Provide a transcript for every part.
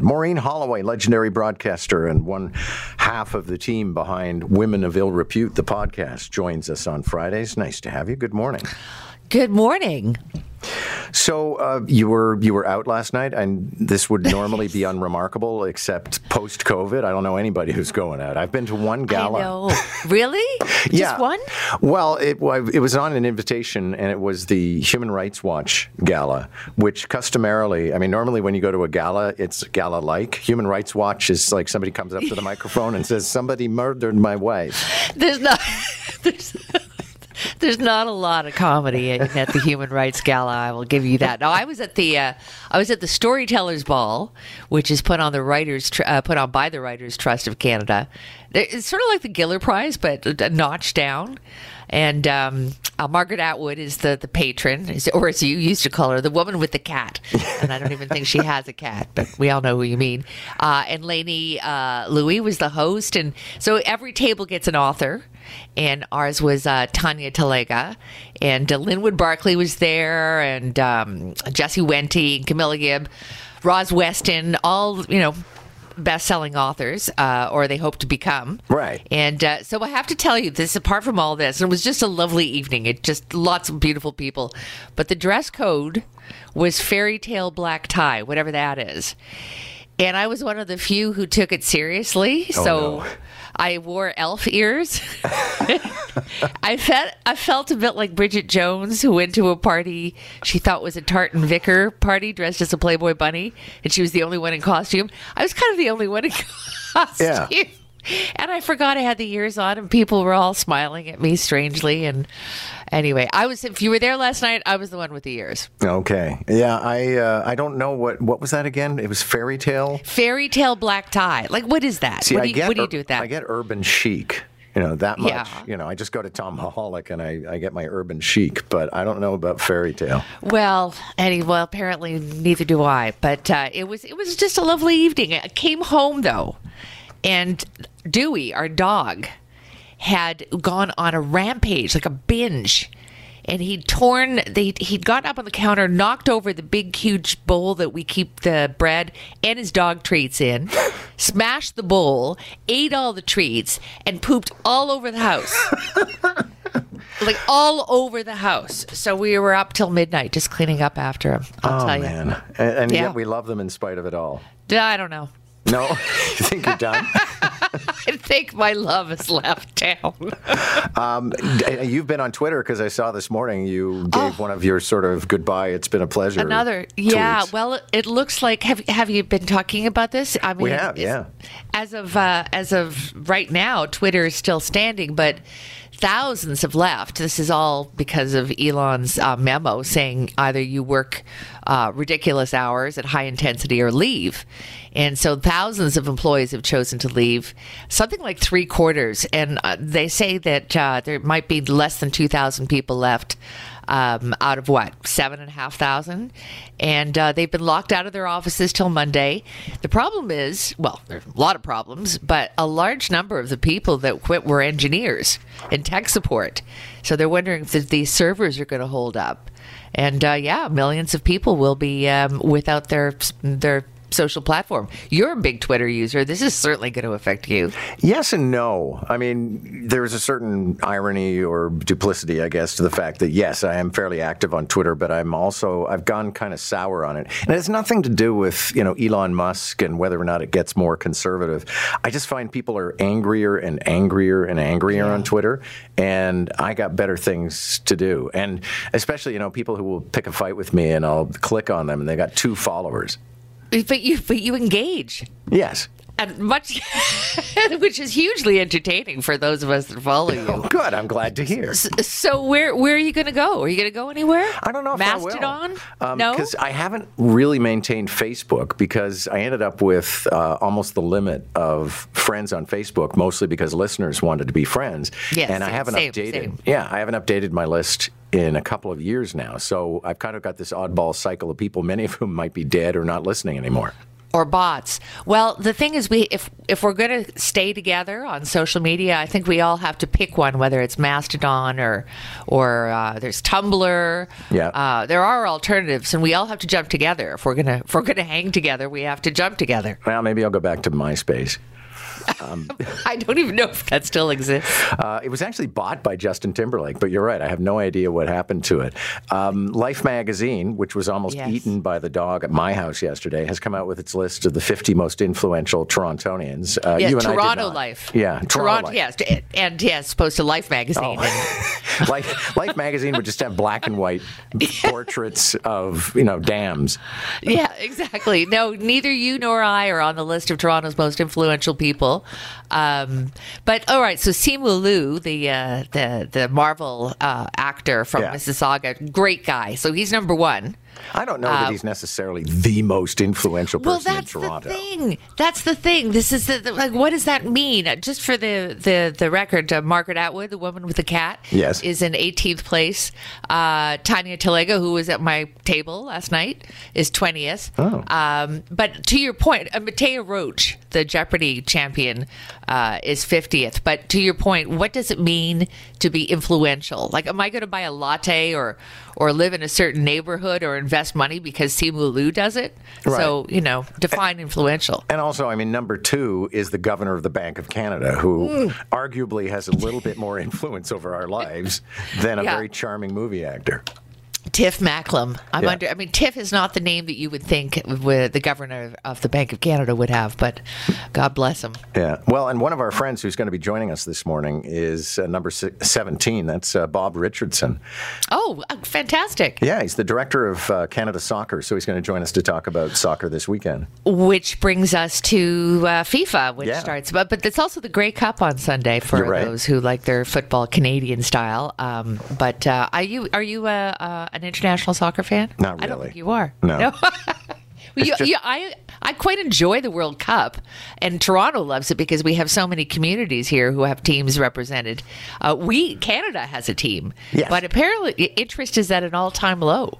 Maureen Holloway, legendary broadcaster and one half of the team behind Women of Ill Repute, the podcast, joins us on Fridays. Nice to have you. Good morning. Good morning. So uh, you were you were out last night, and this would normally be unremarkable, except post COVID. I don't know anybody who's going out. I've been to one gala. Really? Just yeah. one? Well, it, it was on an invitation, and it was the Human Rights Watch gala, which customarily, I mean, normally when you go to a gala, it's gala like. Human Rights Watch is like somebody comes up to the microphone and says, "Somebody murdered my wife." There's not. There's, there's not a lot of comedy at, at the Human Rights Gala. I will give you that. No, I was at the uh, I was at the Storytellers Ball, which is put on the writers tr- uh, put on by the Writers Trust of Canada. It's sort of like the Giller Prize, but a notch down. And um, uh, Margaret Atwood is the, the patron, or as you used to call her, the woman with the cat. And I don't even think she has a cat, but we all know who you mean. Uh, and Lainey uh, Lui was the host. And so every table gets an author. And ours was uh, Tanya Talaga. And uh, Linwood Barclay was there, and um, Jesse Wente, Camilla Gibb. Roz Weston, all you know, best-selling authors, uh, or they hope to become. Right. And uh, so I have to tell you this. Apart from all this, it was just a lovely evening. It just lots of beautiful people, but the dress code was fairy tale black tie, whatever that is. And I was one of the few who took it seriously. Oh, so. no. I wore elf ears. I felt I felt a bit like Bridget Jones, who went to a party she thought was a Tartan Vicar party, dressed as a Playboy bunny, and she was the only one in costume. I was kind of the only one in costume. Yeah. And I forgot I had the ears on, and people were all smiling at me strangely. And anyway, I was. If you were there last night, I was the one with the ears. Okay. Yeah, I uh, I don't know what what was that again? It was fairy tale. Fairy tale black tie. Like, what is that? See, what do you, get what do you do with that? I get urban chic. You know that much. Yeah. You know, I just go to Tom Mihalik and I, I get my urban chic, but I don't know about fairy tale. Well, any well, apparently neither do I. But uh, it was it was just a lovely evening. I came home though, and Dewey, our dog, had gone on a rampage, like a binge. And he'd torn, they, he'd gotten up on the counter, knocked over the big, huge bowl that we keep the bread and his dog treats in, smashed the bowl, ate all the treats, and pooped all over the house like all over the house. So we were up till midnight just cleaning up after him. I'll oh tell man, you. and, and Yeah. yet we love them in spite of it all. I don't know. No, you think you're done? I think my love has left town. Um, you've been on Twitter because I saw this morning you gave one of your sort of goodbye. It's been a pleasure. Oh. Another, yeah. tweets. Well, it looks like have have you been talking about this? I mean, We have, yeah. As of uh, as of right now, Twitter is still standing, but thousands have left. This is all because of Elon's uh, memo saying either you work uh, ridiculous hours at high intensity or leave. And so thousands of employees have chosen to leave, something like three quarters. And uh, they say that uh, there might be less than 2,000 people left um, out of what seven and a half thousand, and uh, they've been locked out of their offices till Monday. The problem is, well, there's a lot of problems, but a large number of the people that quit were engineers and tech support. So they're wondering if these servers are going to hold up. And uh, yeah, millions of people will be um, without their their social platform. You're a big Twitter user. This is certainly going to affect you. Yes and no. I mean, there's a certain irony or duplicity, I guess, to the fact that yes, I am fairly active on Twitter, but I'm also I've gone kind of sour on it, and it has nothing to do with you know Elon Musk and whether or not it gets more conservative. I just find people are angrier and angrier and angrier on Twitter, and I got better things to do, and especially you know people who will pick a fight with me, and I'll click on them, and they got two followers. But you but you engage. Yes. and much, which is hugely entertaining for those of us that follow you. Oh, Good. I'm glad to hear. So where where are you going to go? Are you going to go anywhere? I don't know if Mastodon? I will. no, because I haven't really maintained Facebook because I ended up with uh, almost the limit of friends on Facebook, mostly because listeners wanted to be friends. Yes, and I haven't same, updated. same. Yeah, I haven't updated my list in a couple of years now. So I've kind of got this oddball cycle of people, many of whom might be dead or not listening anymore. or bots. Well, the thing is, we if if we're going to stay together on social media, I think we all have to pick one, whether it's Mastodon or or uh, there's Tumblr. Yeah. uh, there are alternatives, and we all have to jump together. If we're gonna if we're gonna hang together, we have to jump together. Well, maybe I'll go back to MySpace. I don't even know if that still exists. Uh, it was actually bought by Justin Timberlake, but you're right. I have no idea what happened to it. Um, Life magazine, which was almost Yes. eaten by the dog at my house yesterday, has come out with its list of the 50 most influential Torontonians. Uh, Yeah, you and I did Toronto. Life. Yeah, Toronto, Life. Yes, and yes, opposed to Life magazine. Oh. Life, Life magazine would just have black and white portraits of you know dams. Yeah, exactly. No, neither you nor I are on the list of Toronto's most influential people. Um, but all right, so Simu Liu, the uh, the the Marvel uh, actor from Yeah. Mississauga, great guy. So he's number one. I don't know that he's necessarily the most influential Uh, Well, person that's in Toronto. the thing. That's the thing. This is the, the like. What does that mean? Just for the the the record, uh, Margaret Atwood, the woman with the cat, Yes. is in 18th place. Uh, Tanya Talaga, who was at my table last night, is 20th. Oh. Um, but to your point, uh, Mattea Roach, the Jeopardy champion, uh, is 50th. But to your point, what does it mean to be influential? Like, am I going to buy a latte or or live in a certain neighborhood or invest money because Simu Liu does it? So you know, define influential. And also, I mean, number two is the governor of the Bank of Canada, who Mm. arguably has a little bit more influence over our lives than a Yeah. very charming movie actor. Tiff Macklem. I'm Yeah. under. I mean, Tiff is not the name that you would think with the governor of the Bank of Canada would have, but God bless him. Yeah. Well, and one of our friends who's going to be joining us this morning is uh, number si- 17. That's uh, Bob Richardson. Oh, uh, fantastic! Yeah, he's the director of uh, Canada Soccer, so he's going to join us to talk about soccer this weekend. Which brings us to uh, FIFA, which Yeah. starts, but but it's also the Grey Cup on Sunday for right. those who like their football Canadian style. Um, but uh, are you are you uh, an international soccer fan? Not I don't really. think you are. No. Well, you, just- you, I I quite enjoy the World Cup, and Toronto loves it because we have so many communities here who have teams represented. Uh, we Canada has a team, Yes. but apparently interest is at an all time low.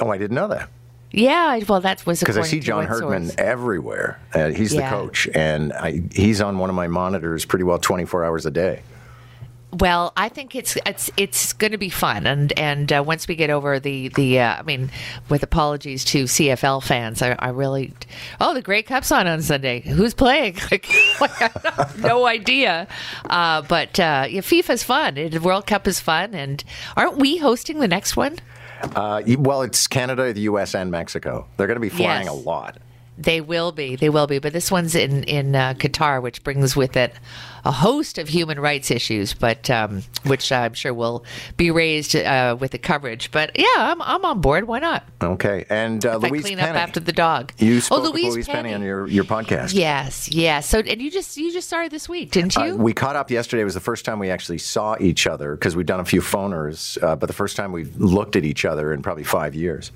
Oh, I didn't know that. Yeah, well, that was Because I see John one Herdman source. everywhere. Uh, he's Yeah. the coach, and I, he's on one of my monitors pretty well 24 hours a day. Well, I think it's it's it's going to be fun, and and uh, once we get over the the, uh, I mean, with apologies to CFL fans, I, I really, oh, the Grey Cup's on on Sunday. Who's playing? Like, like, no idea. Uh, but uh, yeah, FIFA's fun. It, the World Cup is fun, and aren't we hosting the next one? Uh, well, it's Canada, the U.S., and Mexico. They're going to be flying Yes. a lot. They will be. They will be. But this one's in in uh, Qatar, which brings with it a host of human rights issues, but um, which I'm sure will be raised uh, with the coverage. But yeah, I'm I'm on board. Why not? Okay, and uh, If I Louise clean Penny. up after the dog. you oh, spoke Louise, Louise Penny. on your, your podcast. Yes, yes. So and you just you just started this week, didn't you? Uh, we caught up yesterday. It was the first time we actually saw each other because we've done a few phoners, uh, but the first time we've looked at each other in probably five years.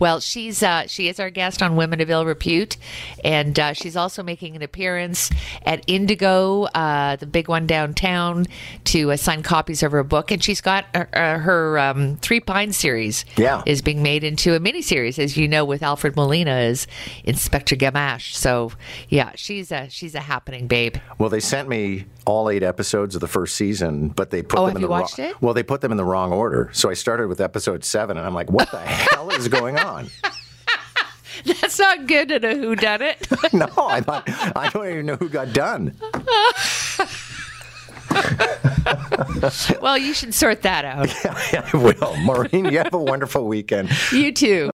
Well, she's uh, she is our guest on Women of Ill Repute, and uh, she's also making an appearance at Indigo, uh, the big one downtown, to uh, sign copies of her book. And she's got her, uh, her um, Three Pines series. Yeah. is being made into a miniseries, as you know, with Alfred Molina as Inspector Gamache. So yeah, she's a she's a happening babe. Well, they sent me all eight episodes of the first season, but they put Oh, them in the wrong. it? Well, they put them in the wrong order. So I started with episode seven, and I'm like, "What the hell is going on?" That's not good in a Who Done It. no, I thought I don't even know who got done. well, you should sort that out. Yeah, I will, Maureen. You have a wonderful weekend. You too.